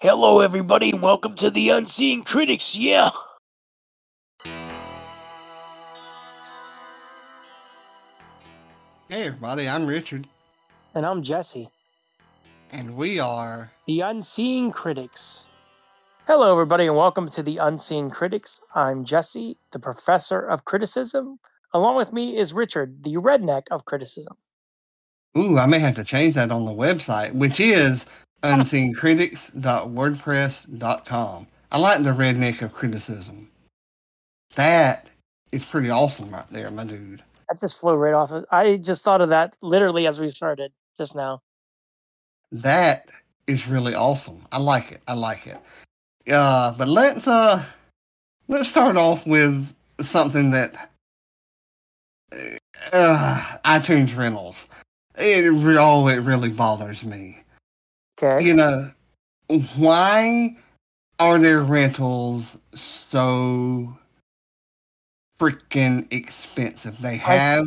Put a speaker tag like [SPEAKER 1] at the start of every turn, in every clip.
[SPEAKER 1] Hello, everybody, and welcome to the Unseeing Critics. Yeah.
[SPEAKER 2] Hey, everybody, I'm Richard,
[SPEAKER 3] And I'm Jesse,
[SPEAKER 2] and we are.
[SPEAKER 3] the Unseeing Critics. Hello, everybody, and welcome to the Unseeing Critics. I'm Jesse, the professor of criticism. Along with me is Richard, the redneck of criticism.
[SPEAKER 2] Ooh, I may have to change that on the website, which is unseeingcritics.wordpress.com. I like the redneck of criticism. That is pretty awesome right there, my dude.
[SPEAKER 3] That just flew right off. Of, I just thought of that literally as we started just now.
[SPEAKER 2] That is really awesome. I like it. I like it. Uh, but let's uh, let's start off with something that uh, iTunes rentals. It oh, it really bothers me.
[SPEAKER 3] Okay.
[SPEAKER 2] you know, why are their rentals so freaking expensive? They have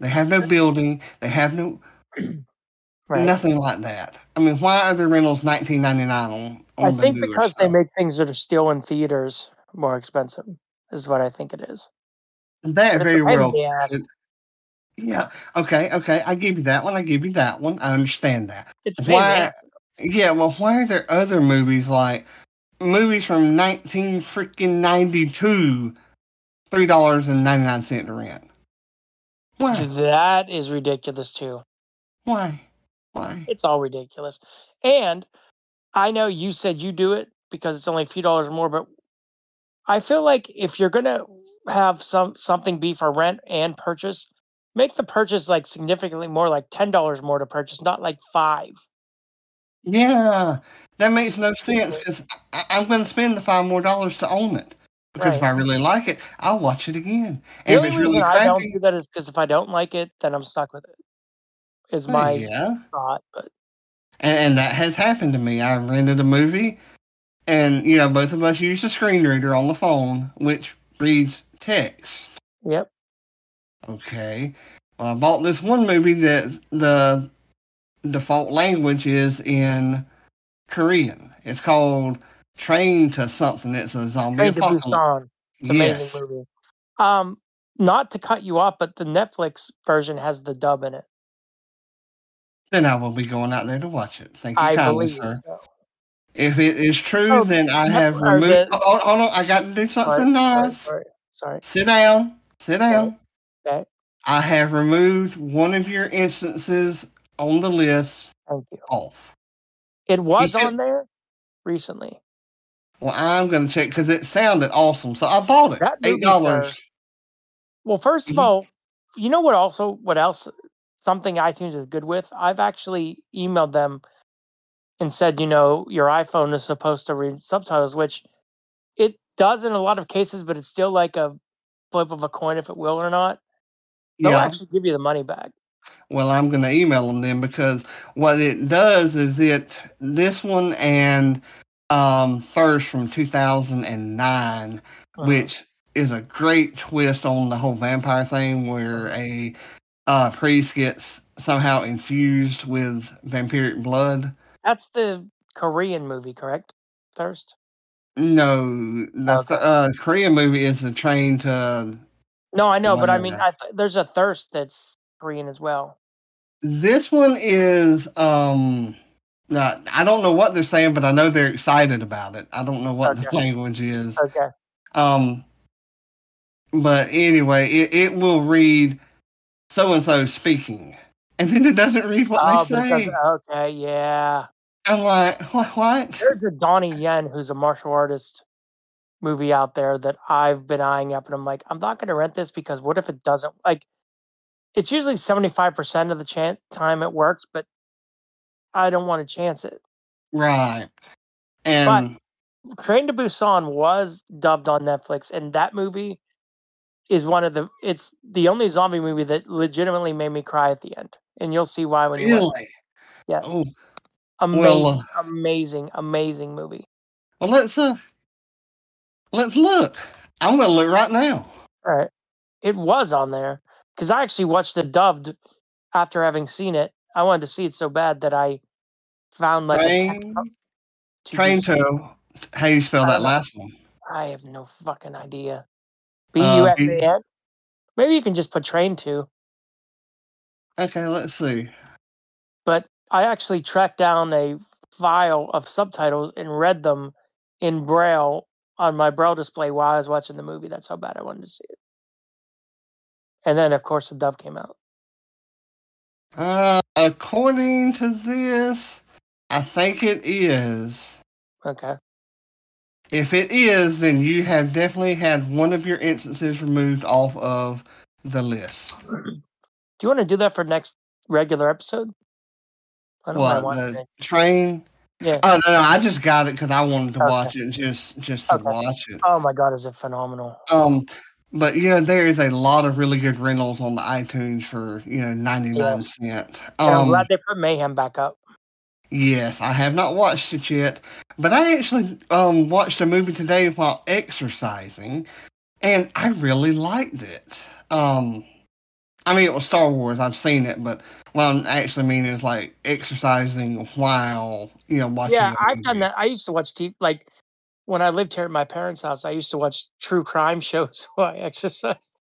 [SPEAKER 2] they have no building, they have no
[SPEAKER 3] right.
[SPEAKER 2] nothing like that. I mean, why are their rentals nineteen ninety nine on, on
[SPEAKER 3] I think because they make things that are still in theaters more expensive, is what I think it is.
[SPEAKER 2] that
[SPEAKER 3] But
[SPEAKER 2] very
[SPEAKER 3] a pain in
[SPEAKER 2] well. Yeah. Okay. Okay. I give you that one. I give you that one. I understand that.
[SPEAKER 3] It's
[SPEAKER 2] Why? Yeah. Well, why are there other movies like movies from nineteen freaking ninety two, three dollars and ninety nine cent to rent? Why?
[SPEAKER 3] That is ridiculous too.
[SPEAKER 2] Why? Why?
[SPEAKER 3] It's all ridiculous. And I know you said you do it because it's only a few dollars more, but I feel like if you're gonna have some something be for rent and purchase, make the purchase like significantly more, like ten dollars more to purchase, not like five.
[SPEAKER 2] Yeah, that makes no sense because I'm going to spend the five more dollars to own it. Because if I really like it, I'll watch it again.
[SPEAKER 3] The
[SPEAKER 2] And if
[SPEAKER 3] only reason
[SPEAKER 2] really
[SPEAKER 3] I don't do that is because if I don't like it, then I'm stuck with it. Is
[SPEAKER 2] well,
[SPEAKER 3] my
[SPEAKER 2] yeah,
[SPEAKER 3] thought, but
[SPEAKER 2] and, and that has happened to me. I rented a movie, and you know, both of us use a screen reader on the phone, which reads text.
[SPEAKER 3] yep.
[SPEAKER 2] Okay. Well, I bought this one movie that the default language is in Korean. It's called Train to something. It's a zombie
[SPEAKER 3] Train to. Busan. It's an amazing
[SPEAKER 2] Yes.
[SPEAKER 3] movie. Um, not to cut you off, but the Netflix version has the dub in it.
[SPEAKER 2] Then I will be going out there to watch it. Thank you
[SPEAKER 3] I
[SPEAKER 2] kindly,
[SPEAKER 3] believe
[SPEAKER 2] sir.
[SPEAKER 3] so.
[SPEAKER 2] If it is true, then I have removed.
[SPEAKER 3] the-
[SPEAKER 2] Hold, hold on, I got to do something
[SPEAKER 3] sorry,
[SPEAKER 2] nice.
[SPEAKER 3] sorry, sorry.
[SPEAKER 2] Sit down. Sit down.
[SPEAKER 3] Okay.
[SPEAKER 2] I have removed one of your instances on the list
[SPEAKER 3] Thank you.
[SPEAKER 2] off.
[SPEAKER 3] It was
[SPEAKER 2] said-
[SPEAKER 3] on there recently.
[SPEAKER 2] Well, I'm going to check because it sounded awesome. So I bought it.
[SPEAKER 3] That
[SPEAKER 2] Eight dollars.
[SPEAKER 3] Well, first of
[SPEAKER 2] Mhm.
[SPEAKER 3] all, you know what? Also, what else? Something iTunes is good with. I've actually emailed them and said, you know, your iPhone is supposed to read subtitles, which it does in a lot of cases, but it's still like a flip of a coin if it will or not. They'll
[SPEAKER 2] Yeah.
[SPEAKER 3] actually give you the money back.
[SPEAKER 2] Well, I'm going to email them then because what it does is it this one and um Thirst from 2009,
[SPEAKER 3] Uh-huh.
[SPEAKER 2] which is a great twist on the whole vampire thing, where a uh, priest gets somehow infused with vampiric blood.
[SPEAKER 3] That's the Korean movie, correct? Thirst.
[SPEAKER 2] No, the
[SPEAKER 3] Okay.
[SPEAKER 2] uh, Korean movie is the train to.
[SPEAKER 3] No, I know, but I mean, I th- there's a Thirst that's Korean as well.
[SPEAKER 2] This one is um. Not, I don't know what they're saying, but I know they're excited about it. I don't know what the language is.
[SPEAKER 3] Okay.
[SPEAKER 2] Um, but anyway, it, it will read so and so speaking, and then it doesn't read what
[SPEAKER 3] oh,
[SPEAKER 2] they say.
[SPEAKER 3] okay, yeah.
[SPEAKER 2] I'm like, what? What?
[SPEAKER 3] There's a Donnie Yen who's a martial artist movie out there that I've been eyeing up, and I'm like, I'm not going to rent this because what if it doesn't? Like, it's usually 75% of the chan- time it works, but I don't want to chance it.
[SPEAKER 2] Right. And
[SPEAKER 3] Train to Busan was dubbed on Netflix, and that movie is one of the. It's the only zombie movie that legitimately made me cry at the end, and you'll see why when you watch. it.
[SPEAKER 2] really,
[SPEAKER 3] Yes,
[SPEAKER 2] oh,
[SPEAKER 3] amazing,
[SPEAKER 2] well, uh,
[SPEAKER 3] amazing, amazing movie.
[SPEAKER 2] well, let's uh, let's look. I'm gonna look right now.
[SPEAKER 3] All right, it was on there because I actually watched the dubbed after having seen it. I wanted to see it so bad that I found like a text.
[SPEAKER 2] Train
[SPEAKER 3] To
[SPEAKER 2] Train to how you spell that
[SPEAKER 3] Uh,
[SPEAKER 2] last one?
[SPEAKER 3] I have no fucking idea. B
[SPEAKER 2] Uh,
[SPEAKER 3] U S
[SPEAKER 2] B-
[SPEAKER 3] A N. Maybe you can just put train to.
[SPEAKER 2] Okay, let's see.
[SPEAKER 3] But I actually tracked down a file of subtitles and read them in braille on my braille display while I was watching the movie. That's how bad I wanted to see it. And then, of course, the Dove came out.
[SPEAKER 2] Uh, according to this, I think it is.
[SPEAKER 3] Okay.
[SPEAKER 2] If it is, then you have definitely had one of your instances removed off of the list.
[SPEAKER 3] Do you want to do that for next regular episode? I don't
[SPEAKER 2] What
[SPEAKER 3] watching
[SPEAKER 2] the train?
[SPEAKER 3] Yeah.
[SPEAKER 2] Oh no, no, I just got it because I wanted to
[SPEAKER 3] Okay.
[SPEAKER 2] watch it, just just to
[SPEAKER 3] Okay.
[SPEAKER 2] watch it.
[SPEAKER 3] Oh my god, is it phenomenal?
[SPEAKER 2] Um, but you know there is a lot of really good rentals on the iTunes for you know ninety nine
[SPEAKER 3] Yes.
[SPEAKER 2] cent.
[SPEAKER 3] And I'm
[SPEAKER 2] Um,
[SPEAKER 3] glad they put Mayhem back up.
[SPEAKER 2] yes, I have not watched it yet, but I actually um watched a movie today while exercising, and I really liked it. Um, I mean it was Star Wars. I've seen it, but what I'm actually meaning is like exercising while you know watching.
[SPEAKER 3] Yeah, I've done that. I used to watch TV like when I lived here at my parents' house. I used to watch true crime shows while I exercised.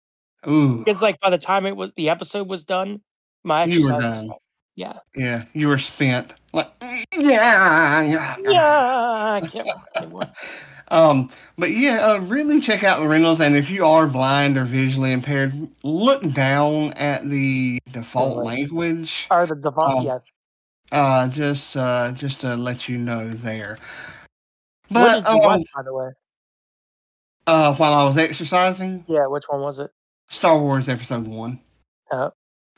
[SPEAKER 2] Ooh,
[SPEAKER 3] It's like by the time it was the episode was done, my
[SPEAKER 2] You were
[SPEAKER 3] exercise was
[SPEAKER 2] done.
[SPEAKER 3] done. Yeah,
[SPEAKER 2] yeah, you were spent. Like yeah, yeah,
[SPEAKER 3] yeah. I can't remember.
[SPEAKER 2] Um, but yeah, uh, really check out the rentals, and if you are blind or visually impaired, look down at the default language.
[SPEAKER 3] Or the default.
[SPEAKER 2] Um,
[SPEAKER 3] yes.
[SPEAKER 2] Uh, just uh, just to let you know there. But
[SPEAKER 3] you watch,
[SPEAKER 2] um,
[SPEAKER 3] by the way?
[SPEAKER 2] uh, while I was exercising,
[SPEAKER 3] Yeah, which one was it?
[SPEAKER 2] Star Wars Episode One.
[SPEAKER 3] Uh,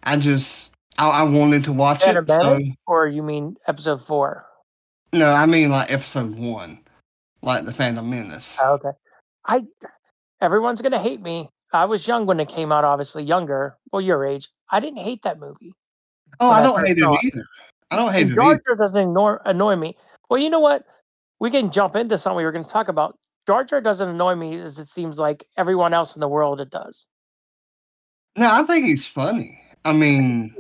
[SPEAKER 2] I just I, I wanted to watch it. So
[SPEAKER 3] or you mean episode four?
[SPEAKER 2] no, I mean like Episode One, like the Phantom Menace.
[SPEAKER 3] Oh, okay. I everyone's gonna hate me. I was young when it came out, obviously younger. Well, your age. I didn't hate that movie.
[SPEAKER 2] oh, I
[SPEAKER 3] I
[SPEAKER 2] don't
[SPEAKER 3] first
[SPEAKER 2] hate it either. I don't hate
[SPEAKER 3] And
[SPEAKER 2] it
[SPEAKER 3] Jar
[SPEAKER 2] either.
[SPEAKER 3] Jar doesn't ignore, annoy me. Well, you know what? We can jump into something we were going to talk about. Jar Jar doesn't annoy me as it seems like everyone else in the world it does.
[SPEAKER 2] No, I think he's funny. I mean,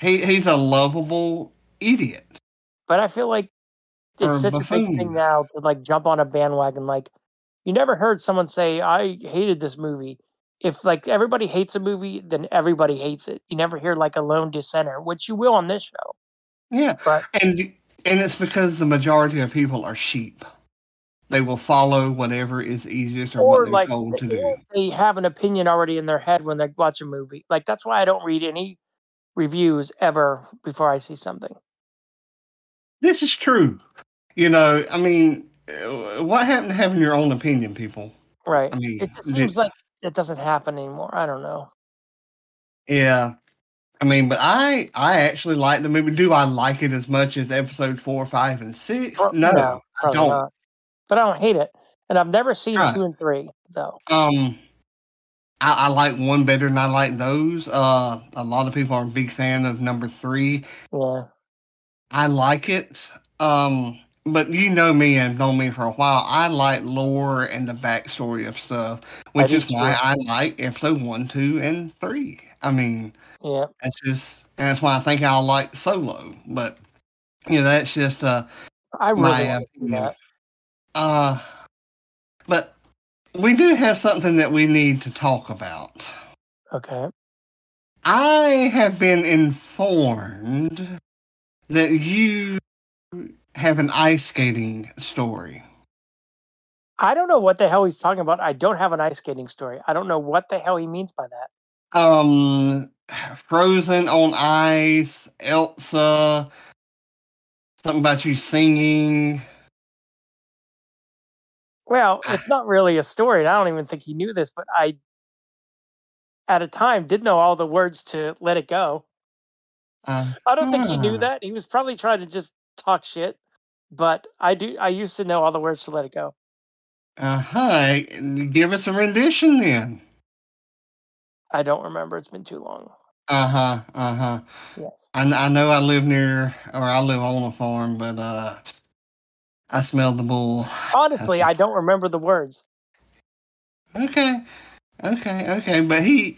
[SPEAKER 2] he he's a lovable idiot.
[SPEAKER 3] But I feel like
[SPEAKER 2] Or
[SPEAKER 3] it's such a big thing now to like jump on a bandwagon. Like you never heard someone say, "I hated this movie." If like everybody hates a movie, then everybody hates it. You never hear like a lone dissenter, which you will on this show.
[SPEAKER 2] Yeah,
[SPEAKER 3] But
[SPEAKER 2] and and it's because the majority of people are sheep. They will follow whatever is easiest or, what they're
[SPEAKER 3] like
[SPEAKER 2] told to do.
[SPEAKER 3] they have an opinion already in their head when they watch a movie. Like that's why I don't read any reviews ever before I see something.
[SPEAKER 2] This is true. You know, I mean, uh, what happened to having your own opinion, people?
[SPEAKER 3] Right.
[SPEAKER 2] I mean,
[SPEAKER 3] It seems like it doesn't happen anymore. I don't know.
[SPEAKER 2] Yeah. I mean, but I I actually like the movie. Do I like it as much as episode four, five, and six?
[SPEAKER 3] Well,
[SPEAKER 2] no, I don't.
[SPEAKER 3] not. But I don't hate it. And I've never seen
[SPEAKER 2] Right.
[SPEAKER 3] two and three though.
[SPEAKER 2] Um, I, I like one better than I like those. Uh, a lot of people are a big fan of number three.
[SPEAKER 3] Yeah.
[SPEAKER 2] I like it. Um, but you know me and known me for a while. I like lore and the backstory of stuff, which is why
[SPEAKER 3] too.
[SPEAKER 2] I like episode one, two, and three. I mean,
[SPEAKER 3] Yeah.
[SPEAKER 2] that's just and that's why I think I'll like Solo. But you know, that's just uh
[SPEAKER 3] I really
[SPEAKER 2] my
[SPEAKER 3] to that.
[SPEAKER 2] uh. But we do have something that we need to talk about.
[SPEAKER 3] Okay.
[SPEAKER 2] I have been informed that you have an ice skating story.
[SPEAKER 3] I don't know what the hell he's talking about. I don't have an ice skating story. I don't know what the hell he means by that.
[SPEAKER 2] Um, Frozen on Ice, Elsa, something about you singing.
[SPEAKER 3] Well, it's not really a story. and I don't even think he knew this, but I, at a time, did know all the words to "Let It Go."
[SPEAKER 2] Uh,
[SPEAKER 3] I don't think he knew
[SPEAKER 2] Ah.
[SPEAKER 3] that. He was probably trying to just talk shit. But I do. I used to know all the words to "Let It Go."
[SPEAKER 2] uh huh. Give us a rendition then.
[SPEAKER 3] I don't remember. It's been too long.
[SPEAKER 2] Uh huh. Uh huh.
[SPEAKER 3] Yes.
[SPEAKER 2] I, I know I live near, or I live on a farm, but uh, I smelled the bull.
[SPEAKER 3] Honestly, I don't remember the words.
[SPEAKER 2] Okay, okay, okay. But he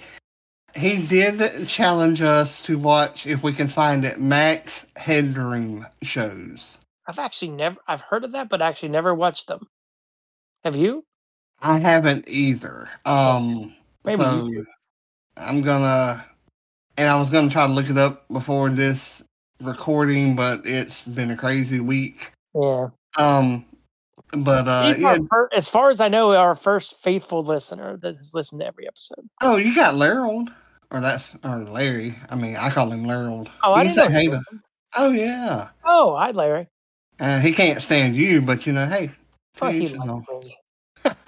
[SPEAKER 2] he did challenge us to watch if we can find it Max Headroom shows.
[SPEAKER 3] I've actually never I've heard of that, but actually never watched them. Have you?
[SPEAKER 2] I haven't either. Um,
[SPEAKER 3] Maybe
[SPEAKER 2] so
[SPEAKER 3] you.
[SPEAKER 2] I'm gonna, and I was gonna try to look it up before this recording, but it's been a crazy week.
[SPEAKER 3] Yeah.
[SPEAKER 2] Um, but uh,
[SPEAKER 3] He's
[SPEAKER 2] yeah.
[SPEAKER 3] our as far as I know, our first faithful listener that has listened to every episode.
[SPEAKER 2] Oh, you got Larold, or that's or Larry. I mean, I call him Larold.
[SPEAKER 3] Oh, I didn't
[SPEAKER 2] say
[SPEAKER 3] know.
[SPEAKER 2] Oh yeah.
[SPEAKER 3] Oh, hi, Larry.
[SPEAKER 2] Uh, he can't stand you, but you know, hey.
[SPEAKER 3] Oh, he loves me.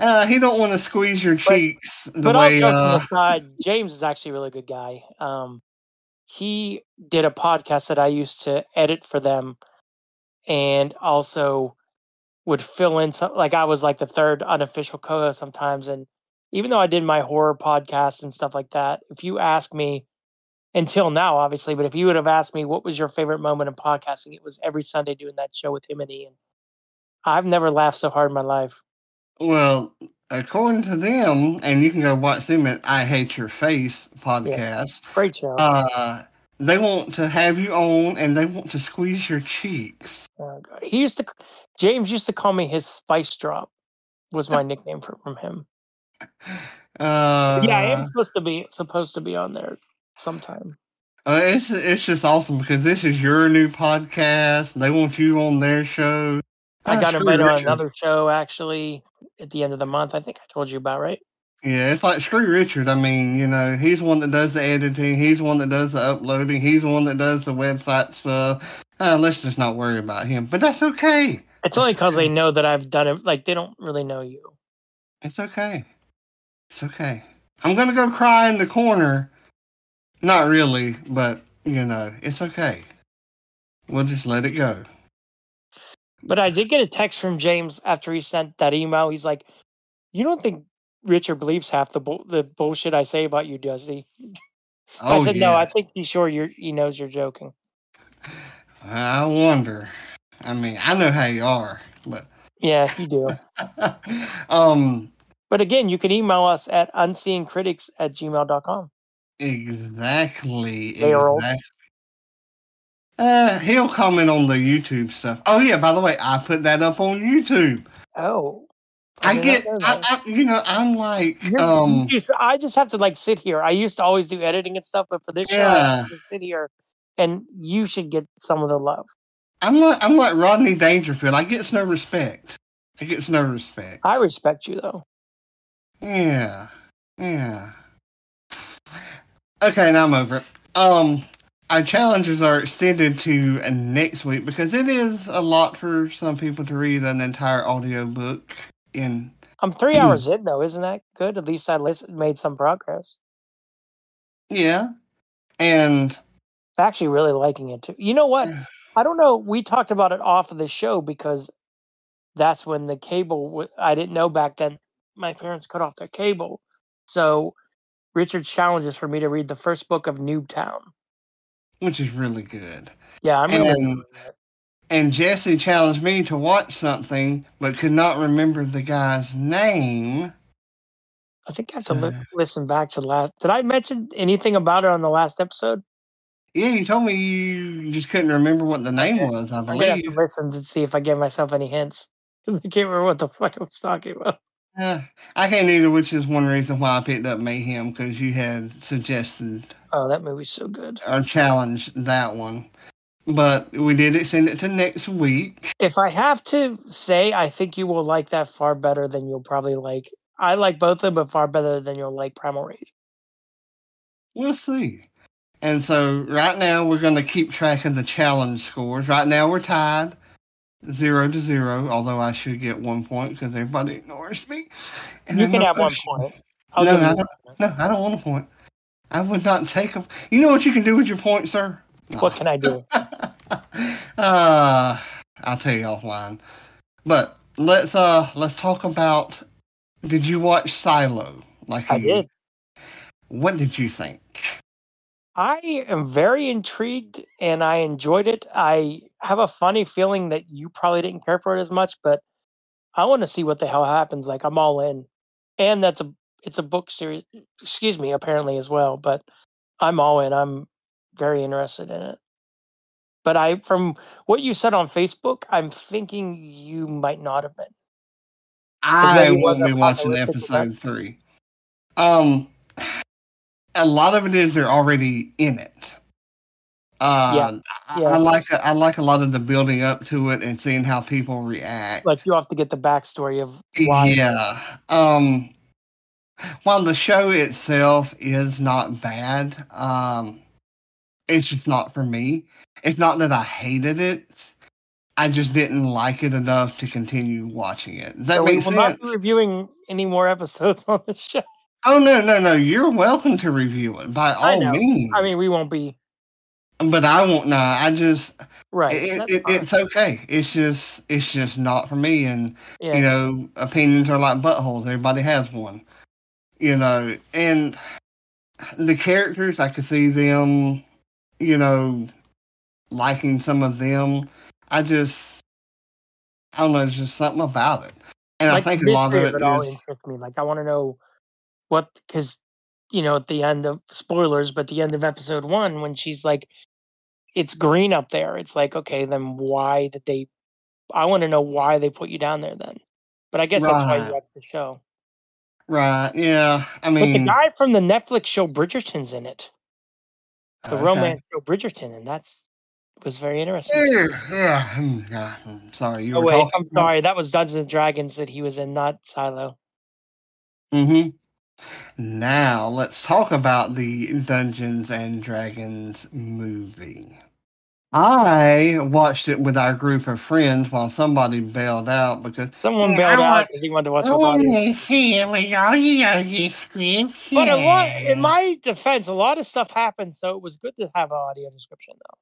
[SPEAKER 2] uh, he don't want to squeeze your cheeks the
[SPEAKER 3] But
[SPEAKER 2] way. Uh,
[SPEAKER 3] aside, James is actually a really good guy. Um, he did a podcast that I used to edit for them, and also would fill in some. Like I was like the third unofficial co-host sometimes, and even though I did my horror podcast and stuff like that, if you ask me until now, obviously, but if you would have asked me what was your favorite moment in podcasting, it was every Sunday doing that show with him and Ian. I've never laughed so hard in my life.
[SPEAKER 2] well, according to them, and you can go watch them at I Hate Your Face podcast.
[SPEAKER 3] Great show.
[SPEAKER 2] Uh, they want to have you on, and they want to squeeze your cheeks.
[SPEAKER 3] Oh, God. He used to, James used to call me his spice drop, was my nickname for, from him.
[SPEAKER 2] Uh,
[SPEAKER 3] yeah, I am supposed to be supposed to be on there sometime.
[SPEAKER 2] Uh, it's it's just awesome because this is your new podcast. They want you on their show.
[SPEAKER 3] I
[SPEAKER 2] Ah,
[SPEAKER 3] got invited on another show actually at the end of the month. I think I told you about right.
[SPEAKER 2] Yeah, it's like screw Richard. I mean, you know, he's the one that does the editing. He's the one that does the uploading. He's the one that does the website stuff. Uh, let's just not worry about him. But that's okay.
[SPEAKER 3] It's only because they know that I've done it. Like they don't really know you.
[SPEAKER 2] It's okay. It's okay. I'm gonna go cry in the corner. Not really, but you know, it's okay. We'll just let it go.
[SPEAKER 3] But I did get a text from James after he sent that email. He's like, "You don't think Richard believes half the bull- the bullshit I say about you, does he?" I
[SPEAKER 2] Oh,
[SPEAKER 3] said, "No, I think he's sure you're. He knows you're joking."
[SPEAKER 2] I wonder. I mean, I know how you are, but
[SPEAKER 3] Yeah, you do.
[SPEAKER 2] um,
[SPEAKER 3] But again, you can email us at unseeingcritics at gmail.com.
[SPEAKER 2] exactly.
[SPEAKER 3] They
[SPEAKER 2] exactly. Uh, he'll comment on the YouTube stuff. Oh yeah, by the way, I put that up on YouTube.
[SPEAKER 3] Oh.
[SPEAKER 2] I,
[SPEAKER 3] not
[SPEAKER 2] get,
[SPEAKER 3] know
[SPEAKER 2] I. I, you know, I'm like,
[SPEAKER 3] You're-
[SPEAKER 2] um,
[SPEAKER 3] I just have to like sit here. I used to always do editing and stuff, but for this show, I
[SPEAKER 2] Yeah.
[SPEAKER 3] have sit here and you should get some of the love.
[SPEAKER 2] I'm like, I'm like Rodney Dangerfield. I gets no respect. I gets no respect.
[SPEAKER 3] I respect you though.
[SPEAKER 2] Yeah, yeah. Okay, now I'm over it. Um, our challenges are extended to next week because it is a lot for some people to read an entire audiobook in.
[SPEAKER 3] I'm three hours in though, isn't that good? At least I made some progress.
[SPEAKER 2] Yeah, and
[SPEAKER 3] Actually, really liking it too. You know what? I don't know. We talked about it off of the show because that's when the cable. W- I didn't know back then. My parents cut off their cable, so Richard's challenge is for me to read the first book of Noobtown.
[SPEAKER 2] Which is really good.
[SPEAKER 3] Yeah, I'm really.
[SPEAKER 2] And-. And Jesse challenged me to watch something, but could not remember the guy's name.
[SPEAKER 3] I think I have to li- listen back to the last. Did I mention anything about it on the last episode?
[SPEAKER 2] Yeah, you told me you just couldn't remember what the name was. I
[SPEAKER 3] I'm gonna have to listen to see if I gave myself any hints because I can't remember what the fuck I was talking about.
[SPEAKER 2] Uh, I can't either, which is one reason why I picked up Mayhem because you had suggested
[SPEAKER 3] Oh, that movie's so good.
[SPEAKER 2] or challenge, that one. But we did extend it to next week.
[SPEAKER 3] If I have to say, I think you will like that far better than you'll probably like. I like both of them, but far better than you'll like Primal Rage.
[SPEAKER 2] We'll see. And so right now we're going to keep track of the challenge scores. Right now we're tied zero to zero, although I should get one point because everybody ignores me. And
[SPEAKER 3] you
[SPEAKER 2] I'm
[SPEAKER 3] can have one point. I'll
[SPEAKER 2] No, I don't-
[SPEAKER 3] point.
[SPEAKER 2] No, I don't want a point. I would not take them. You know what you can do with your point, sir?
[SPEAKER 3] What can I do?
[SPEAKER 2] uh, I'll tell you offline. But let's uh let's talk about. Did you watch Silo? Like
[SPEAKER 3] I
[SPEAKER 2] you-
[SPEAKER 3] did.
[SPEAKER 2] What did you think?
[SPEAKER 3] I am very intrigued and I enjoyed it. I have a funny feeling that you probably didn't care for it as much, but I want to see what the hell happens. Like I'm all in. And that's a it's a book series excuse me, apparently as well, but I'm all in. I'm very interested in it. But I, from what you said on Facebook, I'm thinking you might not have been.
[SPEAKER 2] I won't be watching episode three. Um, a lot of it is they're already in it. Uh, I,
[SPEAKER 3] yeah.
[SPEAKER 2] I like I like a lot of the building up to it and seeing how people react.
[SPEAKER 3] Like you have to get the backstory of why.
[SPEAKER 2] Yeah. Um while the show itself is not bad, um it's just not for me. It's not that I hated it. I just didn't like it enough to continue watching it. Does that
[SPEAKER 3] So we
[SPEAKER 2] makes
[SPEAKER 3] will not be reviewing any more episodes on the show.
[SPEAKER 2] Oh no, no, no. You're welcome to review it by all
[SPEAKER 3] know.
[SPEAKER 2] means.
[SPEAKER 3] I mean, we won't be
[SPEAKER 2] but I won't no, I just
[SPEAKER 3] right.
[SPEAKER 2] it, it, it's okay. It's just it's just not for me and
[SPEAKER 3] yeah.
[SPEAKER 2] you know, opinions are like buttholes. Everybody has one. You know, and the characters, I could see them, you know, liking some of them. I just, I don't know, it's just something about it. And
[SPEAKER 3] like
[SPEAKER 2] I think a lot of it
[SPEAKER 3] it all
[SPEAKER 2] is,
[SPEAKER 3] interests me. Like I want to know what because you know at the end of spoilers, but the end of episode one when she's like, it's green up there. It's like okay, then why did they? I want to know why they put you down there then. But I guess that's why you watch the show.
[SPEAKER 2] Right? Yeah. I mean,
[SPEAKER 3] But the guy from the Netflix show Bridgerton's in it, the
[SPEAKER 2] okay.
[SPEAKER 3] romance show Bridgerton, and that's was very interesting.
[SPEAKER 2] Yeah, yeah, hmm, yeah, hmm, Sorry, you
[SPEAKER 3] Oh
[SPEAKER 2] were
[SPEAKER 3] wait,
[SPEAKER 2] talking.
[SPEAKER 3] I'm sorry. That was Dungeons and Dragons that he was in, not Silo.
[SPEAKER 2] Mm-hmm. Now let's talk about the Dungeons and Dragons movie. I watched it with our group of friends while somebody bailed out because
[SPEAKER 3] Someone
[SPEAKER 2] Yeah,
[SPEAKER 3] bailed
[SPEAKER 2] I
[SPEAKER 3] out because he wanted to watch
[SPEAKER 2] I
[SPEAKER 3] with audio.
[SPEAKER 2] want to see it with audio description.
[SPEAKER 3] But a lot, in my defense, a lot of stuff happened, so it was good to have an audio description, though.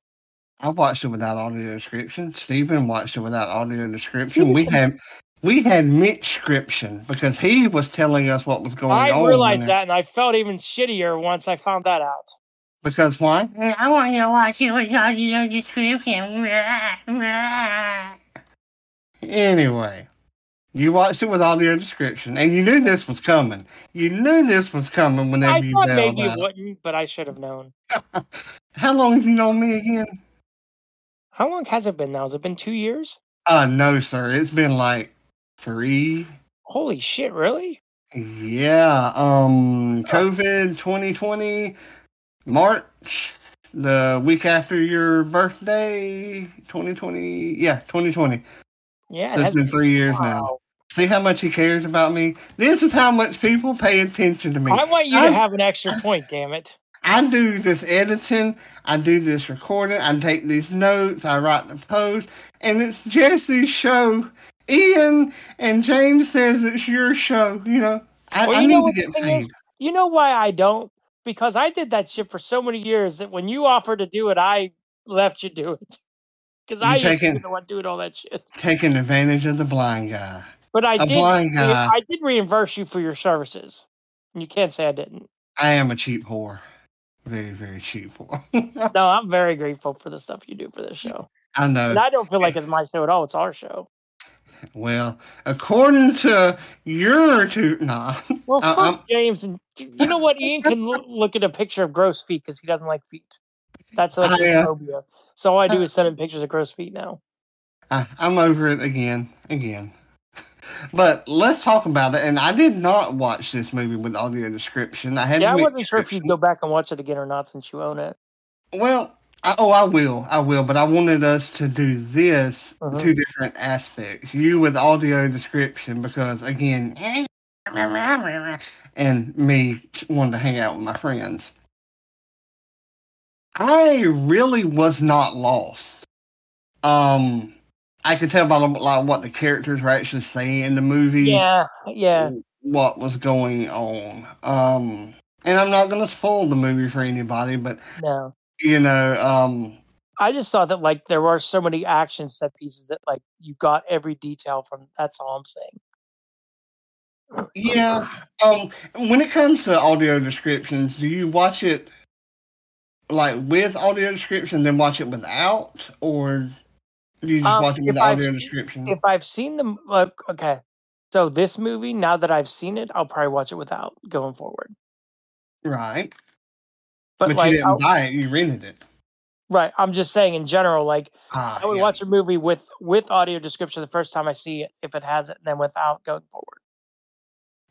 [SPEAKER 2] I watched it without audio description. Stephen watched it without audio description. We had we had Mitch' description because he was telling us what was going
[SPEAKER 3] I
[SPEAKER 2] on.
[SPEAKER 3] I realized
[SPEAKER 2] in it.
[SPEAKER 3] that, and I felt even shittier once I found that out.
[SPEAKER 2] Because why?
[SPEAKER 4] I want you to watch it with audio description.
[SPEAKER 2] Anyway, you watched it with audio description, and you knew this was coming. You knew this was coming whenever
[SPEAKER 3] I
[SPEAKER 2] you
[SPEAKER 3] thought maybe it
[SPEAKER 2] out.
[SPEAKER 3] wouldn't, but I should have known.
[SPEAKER 2] How long have you known me again?
[SPEAKER 3] How long has it been now? Has it been two years?
[SPEAKER 2] Uh, no, sir. It's been like three.
[SPEAKER 3] Holy shit! Really?
[SPEAKER 2] Yeah. Um, COVID 2020, March, the week after your birthday, 2020. Yeah, 2020.
[SPEAKER 3] Yeah,
[SPEAKER 2] So it's been three years now. See how much he cares about me? This is how much people pay attention to me.
[SPEAKER 3] I want you
[SPEAKER 2] I'm-
[SPEAKER 3] to have an extra point. Damn it!
[SPEAKER 2] I do this editing, I do this recording, I take these notes, I write the post, and it's Jesse's show. Ian and James says it's your show. You know, I,
[SPEAKER 3] Well,
[SPEAKER 2] I
[SPEAKER 3] you
[SPEAKER 2] need
[SPEAKER 3] know
[SPEAKER 2] to get paid.
[SPEAKER 3] is? You know why I don't? Because I did that shit for so many years that when you offered to do it, I left you do it. Because I used to
[SPEAKER 2] taking-
[SPEAKER 3] the one doing all that shit.
[SPEAKER 2] Taking advantage of the blind guy.
[SPEAKER 3] But I
[SPEAKER 2] A
[SPEAKER 3] did.
[SPEAKER 2] guy.
[SPEAKER 3] I did reimburse you for your services. You can't say I didn't.
[SPEAKER 2] I am a cheap whore. Very, very cheap whore.
[SPEAKER 3] No, I'm very grateful for the stuff you do for this show.
[SPEAKER 2] I know.
[SPEAKER 3] And I don't feel like it's my show at all. It's our show.
[SPEAKER 2] Well, according to your two, nah.
[SPEAKER 3] Well,
[SPEAKER 2] Uh,
[SPEAKER 3] fuck
[SPEAKER 2] I'm-
[SPEAKER 3] James. And you know what? Ian can look at a picture of gross feet because he doesn't like feet. That's like his
[SPEAKER 2] yeah.
[SPEAKER 3] phobia. So all I do
[SPEAKER 2] Uh,
[SPEAKER 3] is send him pictures of gross feet now.
[SPEAKER 2] I, I'm over it again, again. But let's talk about it. And I did not watch this movie with audio description. I had
[SPEAKER 3] Yeah, I wasn't sure if you'd go back and watch it again or not since you own it.
[SPEAKER 2] Well, I, oh, I will, I will. But I wanted us to do this
[SPEAKER 3] Uh-huh.
[SPEAKER 2] two different aspects. You with audio description because again, and me wanted to hang out with my friends. I really was not lost. Um, I could tell by like what the characters were actually saying in the movie.
[SPEAKER 3] Yeah, yeah.
[SPEAKER 2] What was going on? Um, and I'm not gonna spoil the movie for anybody, but
[SPEAKER 3] No.
[SPEAKER 2] You know, um,
[SPEAKER 3] I just thought that like there were so many action set pieces that like you got every detail from. That's all I'm saying.
[SPEAKER 2] yeah. Um, when it comes to audio descriptions, do you watch it like with audio description, then watch it without, or do you just
[SPEAKER 3] Um,
[SPEAKER 2] watch it with
[SPEAKER 3] I've
[SPEAKER 2] audio
[SPEAKER 3] seen-
[SPEAKER 2] description?
[SPEAKER 3] If I've seen them, like okay, so this movie now that I've seen it, I'll probably watch it without going forward.
[SPEAKER 2] right,
[SPEAKER 3] But,
[SPEAKER 2] but,
[SPEAKER 3] like,
[SPEAKER 2] you didn't
[SPEAKER 3] I'll-
[SPEAKER 2] buy it; you rented it.
[SPEAKER 3] Right. I'm just saying in general, like
[SPEAKER 2] Ah,
[SPEAKER 3] I would
[SPEAKER 2] yeah.
[SPEAKER 3] watch a movie with with audio description the first time I see it, if it has it, and then without going forward.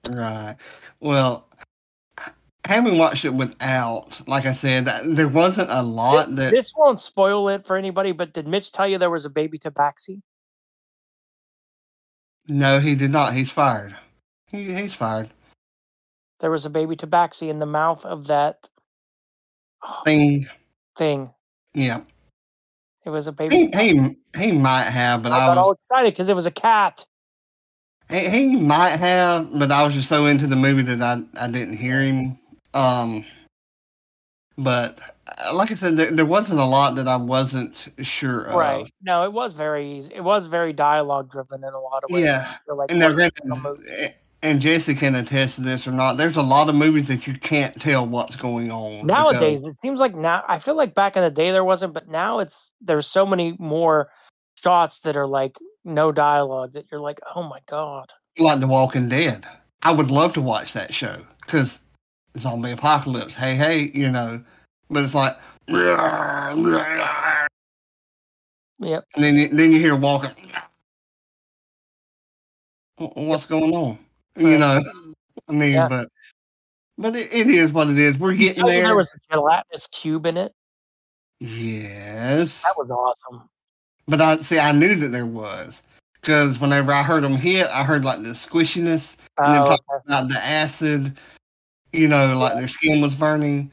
[SPEAKER 2] Right. Well, having watched it without, like I said, that- there wasn't a lot that.
[SPEAKER 3] This won't spoil it for anybody, but did Mitch tell you there was a baby tabaxi?
[SPEAKER 2] No, he did not. He's fired. He, he's fired.
[SPEAKER 3] There was a baby tabaxi in the mouth of that
[SPEAKER 2] Thing.
[SPEAKER 3] thing.
[SPEAKER 2] Yeah.
[SPEAKER 3] It was a baby.
[SPEAKER 2] He, he he might have, but
[SPEAKER 3] I
[SPEAKER 2] I,
[SPEAKER 3] got all
[SPEAKER 2] was
[SPEAKER 3] excited because it was a cat.
[SPEAKER 2] he, he might have, but I was just so into the movie that I I didn't hear him. Um, but uh, like I said, there, there wasn't a lot that I wasn't sure of.
[SPEAKER 3] Right. No, it was very easy. It was very dialogue driven in a lot of ways.
[SPEAKER 2] Yeah.
[SPEAKER 3] Like,
[SPEAKER 2] And now, granted, and Jesse can attest to this or not. There's a lot of movies that you can't tell what's going on
[SPEAKER 3] nowadays it seems like now i feel like back in the day there wasn't but now it's there's so many more shots that are like no dialogue that you're like oh my god
[SPEAKER 2] like The Walking Dead. I would love to watch that show because zombie apocalypse. Hey, hey, you know, but it's like, and
[SPEAKER 3] yep
[SPEAKER 2] then you, then you hear walking. What's going on? You know, I mean,
[SPEAKER 3] Yeah.
[SPEAKER 2] but but it, it is what it is. We're getting there.
[SPEAKER 3] there was a gelatinous cube in it
[SPEAKER 2] yes,
[SPEAKER 3] that was awesome
[SPEAKER 2] but I see. I knew that there was because whenever I heard them hit, I heard like the squishiness. And then
[SPEAKER 3] oh, okay.
[SPEAKER 2] about the acid, you know, like their skin was burning.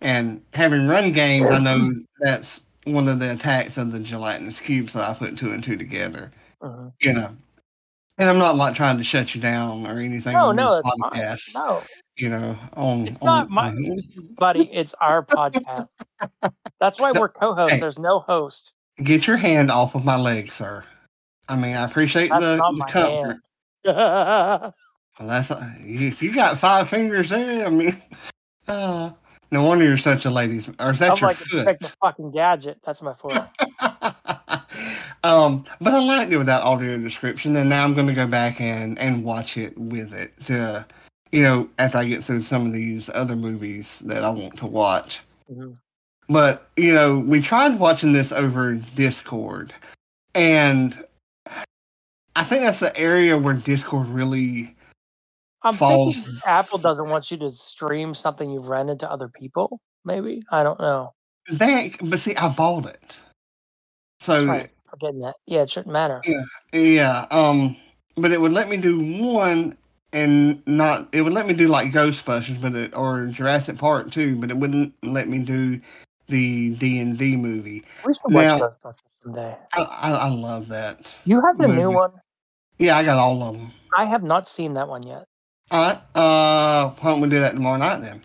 [SPEAKER 2] And having run games, I know that's one of the attacks of the gelatinous cube, so I put two and two together,
[SPEAKER 3] Mhm.
[SPEAKER 2] you know. And I'm not like trying to shut you down or anything.
[SPEAKER 3] no no it's fine
[SPEAKER 2] podcast,
[SPEAKER 3] no
[SPEAKER 2] you know, on
[SPEAKER 3] It's
[SPEAKER 2] on-
[SPEAKER 3] not my-
[SPEAKER 2] on-
[SPEAKER 3] buddy it's our podcast that's why we're co-hosts
[SPEAKER 2] Hey.
[SPEAKER 3] there's no host
[SPEAKER 2] get your hand off of my leg, sir. I mean, I appreciate
[SPEAKER 3] that's
[SPEAKER 2] the,
[SPEAKER 3] not
[SPEAKER 2] the
[SPEAKER 3] my
[SPEAKER 2] comfort.
[SPEAKER 3] hand
[SPEAKER 2] Well, that's if you got five fingers there. I mean, uh, no wonder you're such a ladies. Or is that
[SPEAKER 3] i'm
[SPEAKER 2] your
[SPEAKER 3] like
[SPEAKER 2] foot?
[SPEAKER 3] a fucking gadget that's my foot
[SPEAKER 2] um, but I liked it without audio description, and now I'm going to go back and and watch it with it. To, you know, after I get through some of these other movies that I want to watch.
[SPEAKER 3] Mhm.
[SPEAKER 2] But you know, we tried watching this over Discord, and I think that's the area where Discord really
[SPEAKER 3] i'm
[SPEAKER 2] falls.
[SPEAKER 3] thinking apple doesn't want you to stream something you've rented to other people maybe i don't know
[SPEAKER 2] That, but see, I bought it. So
[SPEAKER 3] right. Forgetting that. Yeah, it shouldn't matter.
[SPEAKER 2] yeah, yeah. um, but it would let me do one and not. It would let me do like Ghostbusters, but it, or Jurassic Park too, but it wouldn't let me do the D and D movie.
[SPEAKER 3] We should watch Ghostbusters someday.
[SPEAKER 2] I, I I love that.
[SPEAKER 3] You have the new one.
[SPEAKER 2] Yeah, I got all of them.
[SPEAKER 3] I have not seen that one yet.
[SPEAKER 2] All right, uh, why don't we do that tomorrow night then?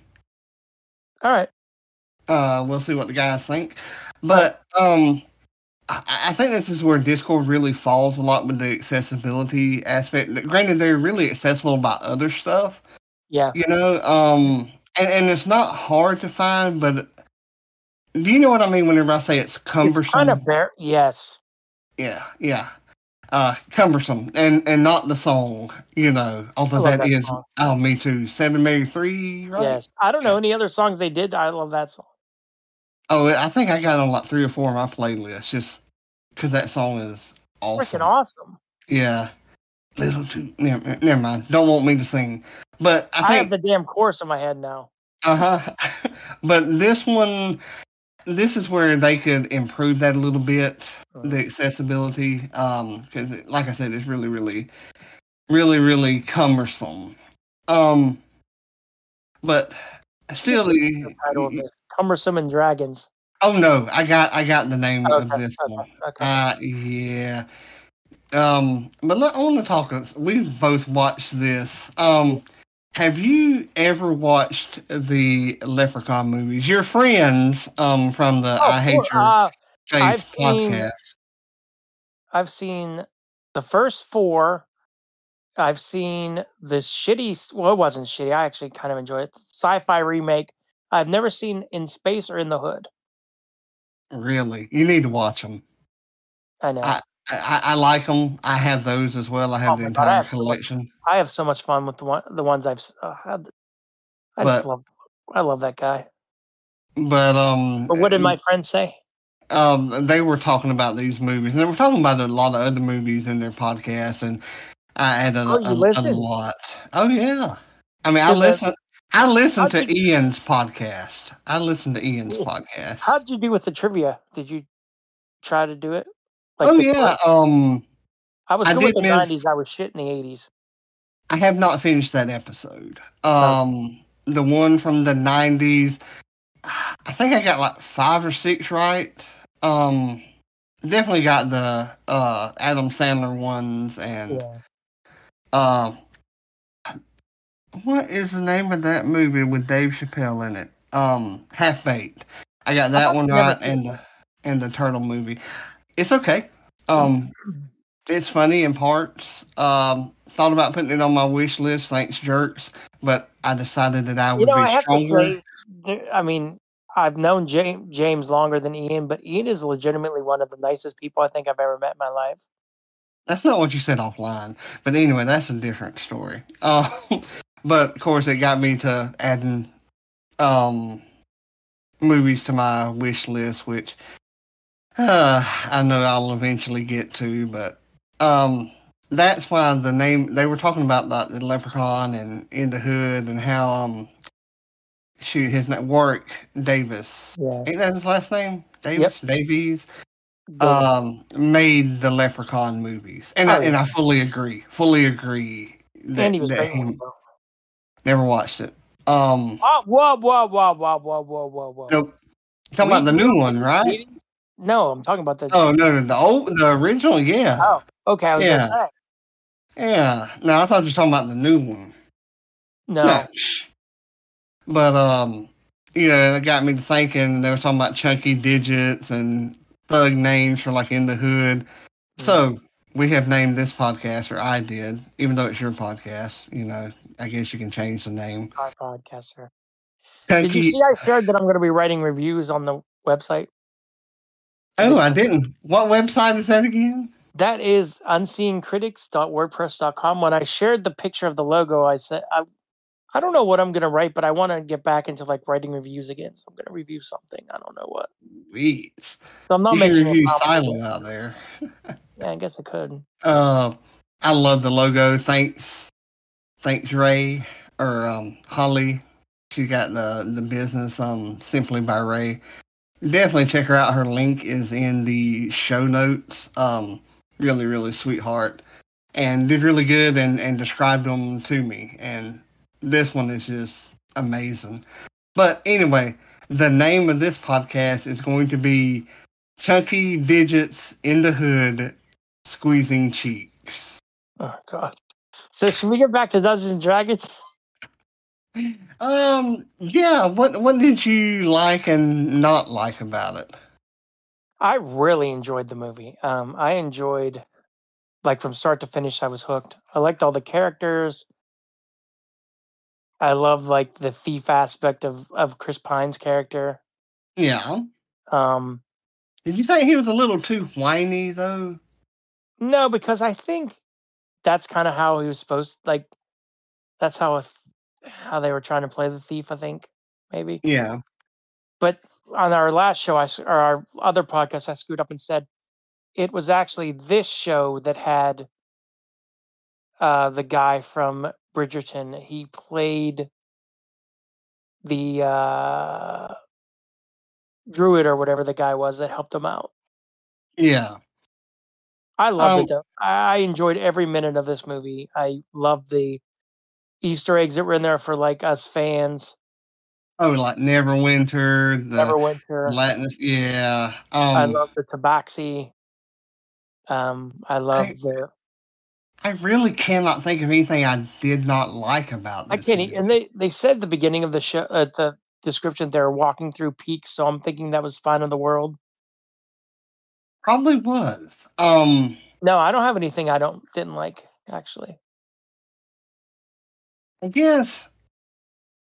[SPEAKER 3] All right.
[SPEAKER 2] Uh, we'll see what the guys think. But um, I, I think this is where Discord really falls a lot with the accessibility aspect. Granted, they're really accessible by other stuff,
[SPEAKER 3] Yeah.
[SPEAKER 2] you know. Um, and, and it's not hard to find, but do you know what I mean whenever I say it's cumbersome?
[SPEAKER 3] It's kind of bare. Yes.
[SPEAKER 2] yeah, yeah. Uh, cumbersome, and and not the song, you know. Although that
[SPEAKER 3] that
[SPEAKER 2] is,
[SPEAKER 3] song.
[SPEAKER 2] oh, me too. Seven, Mary three, right?
[SPEAKER 3] Yes. I don't know any other songs they did. I love that song.
[SPEAKER 2] Oh, I think I got on like three or four of my playlists just because that song is awesome.
[SPEAKER 3] Freaking awesome.
[SPEAKER 2] Yeah. Little too. Never, never mind. Don't want me to sing, but I
[SPEAKER 3] I, have
[SPEAKER 2] think.
[SPEAKER 3] the damn chorus in my head now.
[SPEAKER 2] uh huh. but this one, this is where they could improve that a little bit, the accessibility. Um, because like I said, it's really, really, really, really cumbersome. Um, but still,
[SPEAKER 3] The title of this Cumbersome and Dragons.
[SPEAKER 2] oh no, I got, I got the name of this
[SPEAKER 3] okay,
[SPEAKER 2] one.
[SPEAKER 3] okay.
[SPEAKER 2] Uh, yeah. Um, but let, I want to talk. We've both watched this. Um, have you ever watched the Leprechaun movies? Your friends, um, from the
[SPEAKER 3] Oh,
[SPEAKER 2] I Hate. Your
[SPEAKER 3] Uh,
[SPEAKER 2] Face
[SPEAKER 3] I've seen-
[SPEAKER 2] podcast.
[SPEAKER 3] I've seen the first four. I've seen the shitty. Well, it wasn't shitty. I actually kind of enjoyed it. Sci-fi remake. I've never seen In Space or In the Hood.
[SPEAKER 2] Really, you need to watch them.
[SPEAKER 3] I know.
[SPEAKER 2] I- I, I like them. I have those as well. I have
[SPEAKER 3] Oh
[SPEAKER 2] the
[SPEAKER 3] my God, I
[SPEAKER 2] entire
[SPEAKER 3] have so
[SPEAKER 2] collection.
[SPEAKER 3] I have so much fun with the one, the ones I've uh, had. I just love. I love that guy.
[SPEAKER 2] But um,
[SPEAKER 3] But what did my friend say?
[SPEAKER 2] um, they were talking about these movies, and they were talking about a lot of other movies in their podcast, and I added
[SPEAKER 3] Oh,
[SPEAKER 2] a, a, a lot. Oh yeah, I mean, I
[SPEAKER 3] Did
[SPEAKER 2] listen. I listen to
[SPEAKER 3] you-
[SPEAKER 2] Ian's podcast. I listen to Ian's
[SPEAKER 3] Yeah.
[SPEAKER 2] podcast.
[SPEAKER 3] How'd you do with the trivia? Did you try to do it?
[SPEAKER 2] oh yeah,
[SPEAKER 3] quiz?
[SPEAKER 2] um,
[SPEAKER 3] I was
[SPEAKER 2] I
[SPEAKER 3] good with the '90s. I was shit in the '80s.
[SPEAKER 2] I have not finished that episode.
[SPEAKER 3] Oh.
[SPEAKER 2] Um, the one from the '90s. I think I got like five or six right. Um, definitely got the uh Adam Sandler ones and
[SPEAKER 3] Yeah.
[SPEAKER 2] Uh, what is the name of that movie with Dave Chappelle in it? Um, Half Baked. I got that one right, and the and the turtle movie. It's okay. Um, it's funny in parts. Um, thought about putting it on my wish list. Thanks, jerks. But I decided that I would
[SPEAKER 3] You know,
[SPEAKER 2] be
[SPEAKER 3] I
[SPEAKER 2] stronger.
[SPEAKER 3] say, there, I mean, I've known James, James longer than Ian, but Ian is legitimately one of the nicest people I think I've ever met in my life.
[SPEAKER 2] That's not what you said offline. But anyway, that's a different story. Um, but of course, it got me to adding um, movies to my wish list, which uh, I know I'll eventually get to. But um, that's why the name they were talking about the, the Leprechaun and In the Hood and how um, shoot his name Warwick Davis.
[SPEAKER 3] Yeah.
[SPEAKER 2] Ain't that his last name? Davis Davies
[SPEAKER 3] The-
[SPEAKER 2] um made the Leprechaun movies, and
[SPEAKER 3] Oh,
[SPEAKER 2] I, and. I fully agree, fully agree that,
[SPEAKER 3] he was
[SPEAKER 2] that
[SPEAKER 3] great.
[SPEAKER 2] he
[SPEAKER 3] in it, though.
[SPEAKER 2] never watched it. Um,
[SPEAKER 3] whoa, whoa, whoa, whoa, whoa, whoa, whoa, whoa.
[SPEAKER 2] nope. Talking about the new one, right?
[SPEAKER 3] No, I'm talking about the.
[SPEAKER 2] Oh no, no, the old, the original, yeah,
[SPEAKER 3] Oh, okay. I was
[SPEAKER 2] Yeah.
[SPEAKER 3] gonna say
[SPEAKER 2] yeah. No, I thought you were talking about the new one.
[SPEAKER 3] no.
[SPEAKER 2] No. But um, you know, it got me thinking. They were talking about chunky digits and thug names for like in the hood. So mm-hmm. we have named this podcast, or I did, even though it's your podcast. You know, I guess you can change the name.
[SPEAKER 3] Our podcaster. Did you see? I shared that I'm going to be writing reviews on the website.
[SPEAKER 2] oh, I didn't. What website is that again?
[SPEAKER 3] That is unseeingcritics.wordpress.com. When I shared the picture of the logo, I said, I, I don't know what I'm going to write, but I want to get back into like writing reviews again. So I'm going to review something. I don't know what.
[SPEAKER 2] Sweet.
[SPEAKER 3] So I'm not
[SPEAKER 2] You
[SPEAKER 3] making
[SPEAKER 2] review. Silo out there.
[SPEAKER 3] Yeah, I guess I could.
[SPEAKER 2] Uh, I love the logo. Thanks, thanks Rae or um, Holly. She got the the business um simply by Rae. Definitely check her out. Her link is in the show notes. Um, really, really sweetheart, and did really good and and described them to me. And this one is just amazing. But anyway, the name of this podcast is going to be Chunky Digits in the Hood Squeezing Cheeks.
[SPEAKER 3] Oh, God. So should we get back to Dungeons and Dragons?
[SPEAKER 2] Um, yeah, what what did you like and not like about it?
[SPEAKER 3] I really enjoyed the movie. Um, I enjoyed, like from start to finish, I was hooked. I liked all the characters. I love like the thief aspect of of Chris Pine's character.
[SPEAKER 2] Yeah.
[SPEAKER 3] Um,
[SPEAKER 2] Did you say he was a little too whiny though?
[SPEAKER 3] no, because I think that's kind of how he was supposed. Like, that's how a th- how they were trying to play the thief. I think maybe.
[SPEAKER 2] Yeah.
[SPEAKER 3] But on our last show, I or our other podcast, I screwed up and said it was actually this show that had uh, the guy from Bridgerton. He played the uh, druid or whatever the guy was that helped him out.
[SPEAKER 2] Yeah.
[SPEAKER 3] I loved
[SPEAKER 2] Um,
[SPEAKER 3] it though. I enjoyed every minute of this movie. I loved the Easter eggs that were in there for like us fans.
[SPEAKER 2] Oh, like Neverwinter, the
[SPEAKER 3] Neverwinter.
[SPEAKER 2] Latinus. Yeah. Um,
[SPEAKER 3] I love the Tabaxi. Um, I love
[SPEAKER 2] I-
[SPEAKER 3] the
[SPEAKER 2] I really cannot think of anything I did not like about This
[SPEAKER 3] I can't.
[SPEAKER 2] movie.
[SPEAKER 3] And they they said the beginning of the show, uh, the description, they're walking through peaks. So I'm thinking that was fine in the world.
[SPEAKER 2] Probably was. Um,
[SPEAKER 3] No, I don't have anything I don't didn't like actually.
[SPEAKER 2] I guess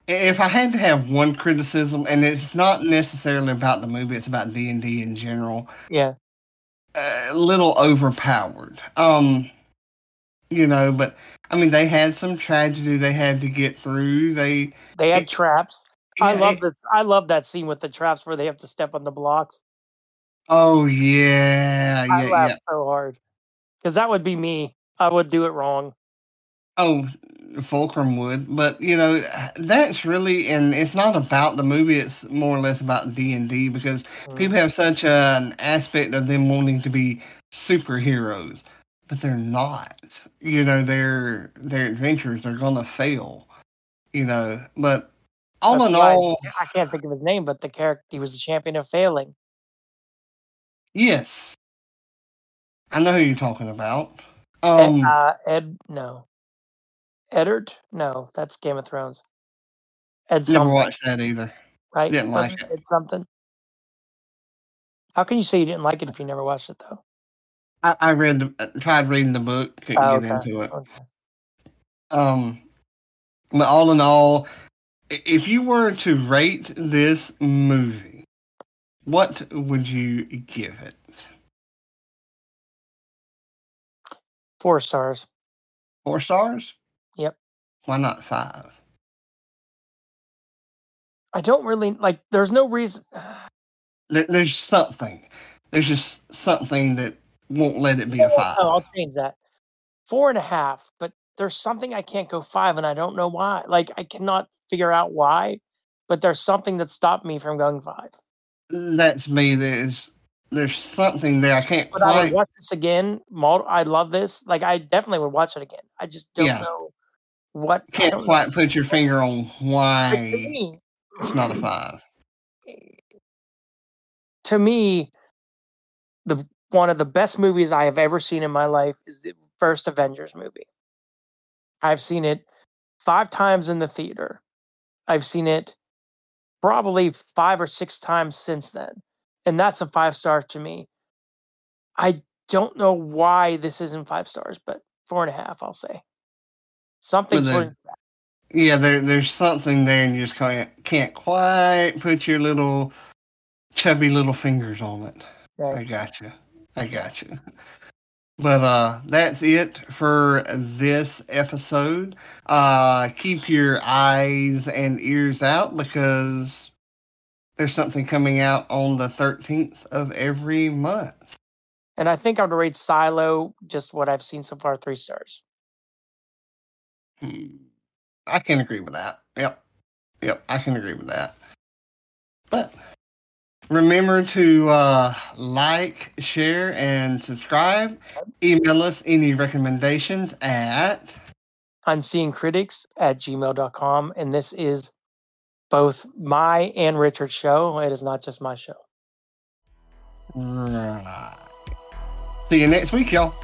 [SPEAKER 2] if I had to have one criticism, and it's not necessarily about the movie, it's about D and D in general.
[SPEAKER 3] Yeah,
[SPEAKER 2] A little overpowered. Um, you know, but I mean, they had some tragedy they had to get through. They,
[SPEAKER 3] they had
[SPEAKER 2] It-
[SPEAKER 3] traps. I love this. I love that scene with the traps where they have to step on the blocks.
[SPEAKER 2] Oh yeah,
[SPEAKER 3] I
[SPEAKER 2] yeah,
[SPEAKER 3] laughed
[SPEAKER 2] yeah.
[SPEAKER 3] so hard because that would be me. I would do it wrong.
[SPEAKER 2] Oh, Fulcrum would, but you know that's really, and it's not about the movie. It's more or less about D and D because
[SPEAKER 3] Mm.
[SPEAKER 2] people have such an aspect of them wanting to be superheroes, but they're not. You know, their their adventures are gonna fail. You know, but all
[SPEAKER 3] That's
[SPEAKER 2] in all,
[SPEAKER 3] I can't think of his name, but the character he was the champion of failing.
[SPEAKER 2] yes, I know who you're talking about.
[SPEAKER 3] Ed,
[SPEAKER 2] Um,
[SPEAKER 3] uh, Ed, no, Eddard, no, that's Game of Thrones. Ed
[SPEAKER 2] never
[SPEAKER 3] something,
[SPEAKER 2] watched that either.
[SPEAKER 3] right?
[SPEAKER 2] didn't like
[SPEAKER 3] Wasn't Ed something. How can you say you didn't like it if you never watched it though?
[SPEAKER 2] I, I read, the, uh, tried reading the book, couldn't
[SPEAKER 3] Oh,
[SPEAKER 2] get
[SPEAKER 3] okay.
[SPEAKER 2] into it.
[SPEAKER 3] Okay.
[SPEAKER 2] Um, but all in all, if you were to rate this movie, what would you give it?
[SPEAKER 3] Four stars.
[SPEAKER 2] Four stars?
[SPEAKER 3] Yep.
[SPEAKER 2] Why not five?
[SPEAKER 3] I don't really like. There's no reason.
[SPEAKER 2] There's something. There's just something that won't let it be a oh, five.
[SPEAKER 3] Oh, I'll change that. Four and a half. But there's something I can't go five, and I don't know why. Like I cannot figure out why. But there's something that stopped me from going five.
[SPEAKER 2] That's me. There's there's something there. I can't
[SPEAKER 3] But I would watch this again. I love this. Like I definitely would watch it again. I just don't
[SPEAKER 2] Yeah.
[SPEAKER 3] know what.
[SPEAKER 2] Can't
[SPEAKER 3] don't know.
[SPEAKER 2] quite put your finger on why it's not a five.
[SPEAKER 3] to me, the one of the best movies I have ever seen in my life is the first Avengers movie. I've seen it five times in the theater. I've seen it probably five or six times since then. And that's a five star to me. I don't know why this isn't five stars, but four and a half, I'll say. Holding-
[SPEAKER 2] Yeah, there there's something there, and you just can't can't quite put your little chubby little fingers on it. I
[SPEAKER 3] right.
[SPEAKER 2] got you. I got you. But uh, that's it for this episode. Uh, keep your eyes and ears out because there's something coming out on the 13th of every month.
[SPEAKER 3] And I think I'm going to rate Silo just what I've seen so far, three stars.
[SPEAKER 2] Hmm. I can agree with that. Yep. Yep, I can agree with that. But remember to uh, like, share, and subscribe. Email us any recommendations at
[SPEAKER 3] unseeingcritics at gmail.com. And this is both my and Richard's show. It is not just my show.
[SPEAKER 2] Right. See you next week, y'all.